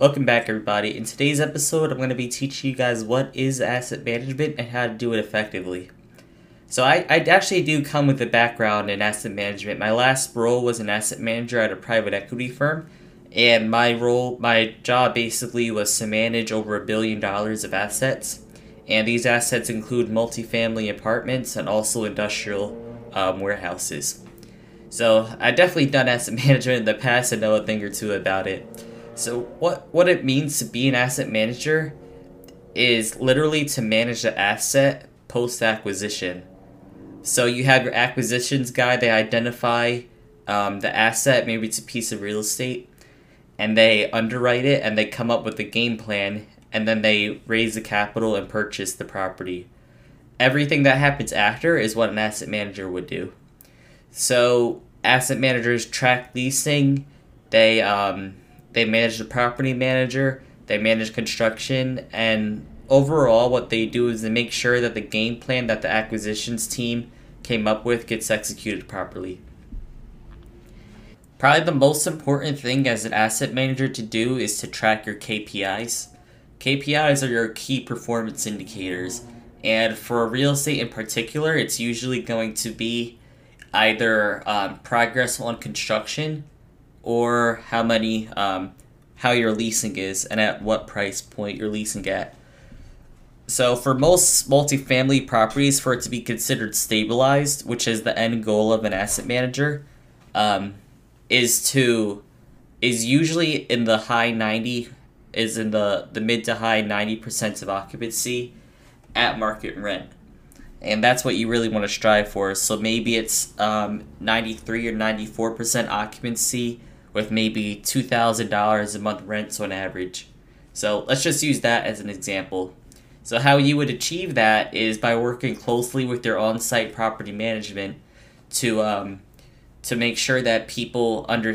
Welcome back, everybody. In today's episode, I'm going to be teaching you guys what is asset management and how to do it effectively. So, I, I actually do come with a background in asset management. My last role was an asset manager at a private equity firm, and my role, my job basically was to manage over a billion dollars of assets. And these assets include multifamily apartments and also industrial um, warehouses. So, I've definitely done asset management in the past and know a thing or two about it. So what what it means to be an asset manager is literally to manage the asset post acquisition. So you have your acquisitions guy. They identify um, the asset, maybe it's a piece of real estate, and they underwrite it and they come up with the game plan, and then they raise the capital and purchase the property. Everything that happens after is what an asset manager would do. So asset managers track leasing. They um, they manage the property manager, they manage construction, and overall, what they do is they make sure that the game plan that the acquisitions team came up with gets executed properly. Probably the most important thing as an asset manager to do is to track your KPIs. KPIs are your key performance indicators, and for real estate in particular, it's usually going to be either um, progress on construction or how many um, how your leasing is and at what price point you're leasing at. So for most multifamily properties, for it to be considered stabilized, which is the end goal of an asset manager, um, is to is usually in the high ninety is in the the mid to high ninety percent of occupancy at market rent and that's what you really want to strive for. So maybe it's um, 93 or 94% occupancy with maybe $2,000 a month rents on average. So let's just use that as an example. So how you would achieve that is by working closely with your on-site property management to um, to make sure that people under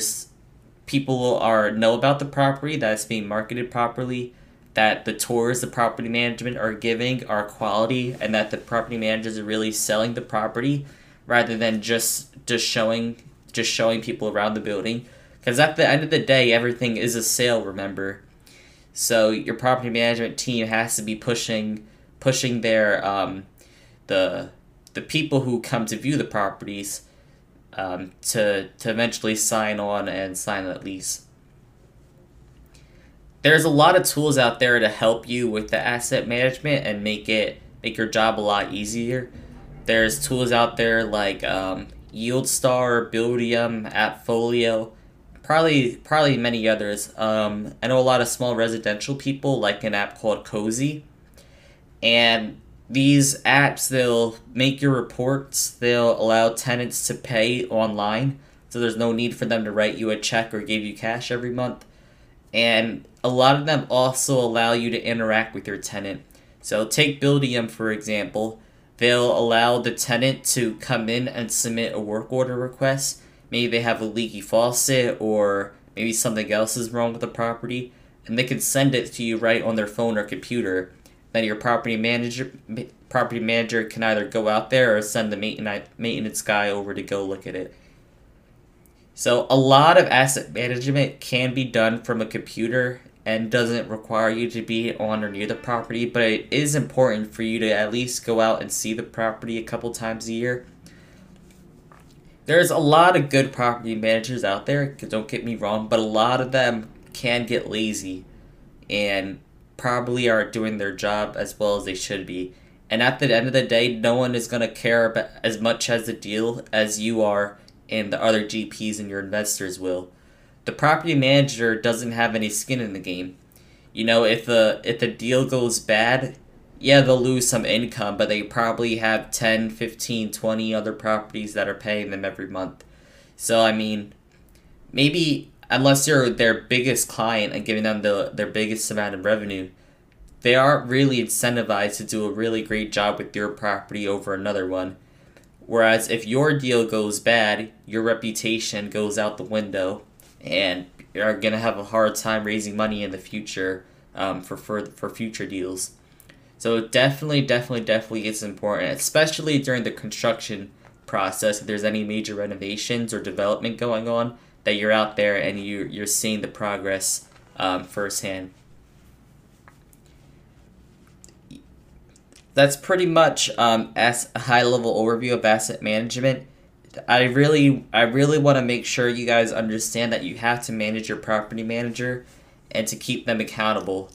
people are know about the property that it's being marketed properly, that the tours the property management are giving are quality, and that the property managers are really selling the property rather than just just showing just showing people around the building because at the end of the day, everything is a sale, remember? So your property management team has to be pushing pushing their um, the the people who come to view the properties um, to to eventually sign on and sign that lease. There's a lot of tools out there to help you with the asset management and make it make your job a lot easier. There's tools out there like um, YieldStar, Buildium, AppFolio probably probably many others. Um, I know a lot of small residential people like an app called Cozy, and these apps they'll make your reports. They'll allow tenants to pay online, so there's no need for them to write you a check or give you cash every month. And a lot of them also allow you to interact with your tenant. So take Buildium for example. They'll allow the tenant to come in and submit a work order request maybe they have a leaky faucet or maybe something else is wrong with the property and they can send it to you right on their phone or computer. Then your property manager property manager can either go out there or send the maintenance maintenance guy over to go look at it. So a lot of asset management can be done from a computer and doesn't require you to be on or near the property but it is important for you to at least go out and see the property a couple times a year there's a lot of good property managers out there, don't get me wrong, but a lot of them can get lazy and probably aren't doing their job as well as they should be. And at the end of the day, no one is going to care about as much as the deal as you are and the other GPs and your investors will. The property manager doesn't have any skin in the game. You know, if the if the deal goes bad, yeah, they'll lose some income, but they probably have 10, 15, 20 other properties that are paying them every month. So, I mean, maybe unless you're their biggest client and giving them the, their biggest amount of revenue, they aren't really incentivized to do a really great job with your property over another one. Whereas if your deal goes bad, your reputation goes out the window and you're going to have a hard time raising money in the future um, for, for, for future deals. So definitely, definitely, definitely it's important, especially during the construction process. If there's any major renovations or development going on, that you're out there and you you're seeing the progress um, firsthand. That's pretty much um, as a high level overview of asset management. I really, I really want to make sure you guys understand that you have to manage your property manager and to keep them accountable.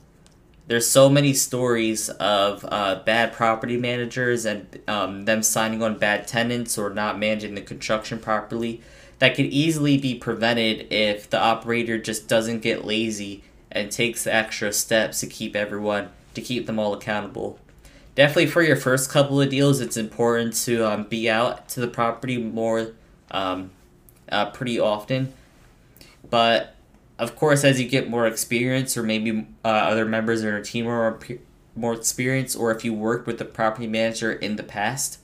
There's so many stories of uh, bad property managers and um, them signing on bad tenants or not managing the construction properly that could easily be prevented if the operator just doesn't get lazy and takes the extra steps to keep everyone to keep them all accountable. Definitely for your first couple of deals, it's important to um, be out to the property more, um, uh, pretty often. But of course, as you get more experience, or maybe uh, other members in your team are more experience, or if you worked with the property manager in the past,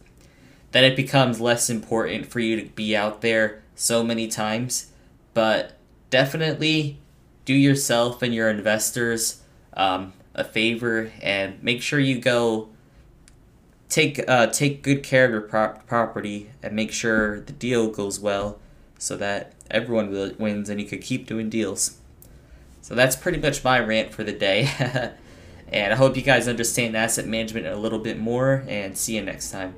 then it becomes less important for you to be out there so many times. But definitely do yourself and your investors um, a favor and make sure you go take uh, take good care of your pro- property and make sure the deal goes well so that everyone wins and you could keep doing deals. So that's pretty much my rant for the day. and I hope you guys understand asset management a little bit more and see you next time.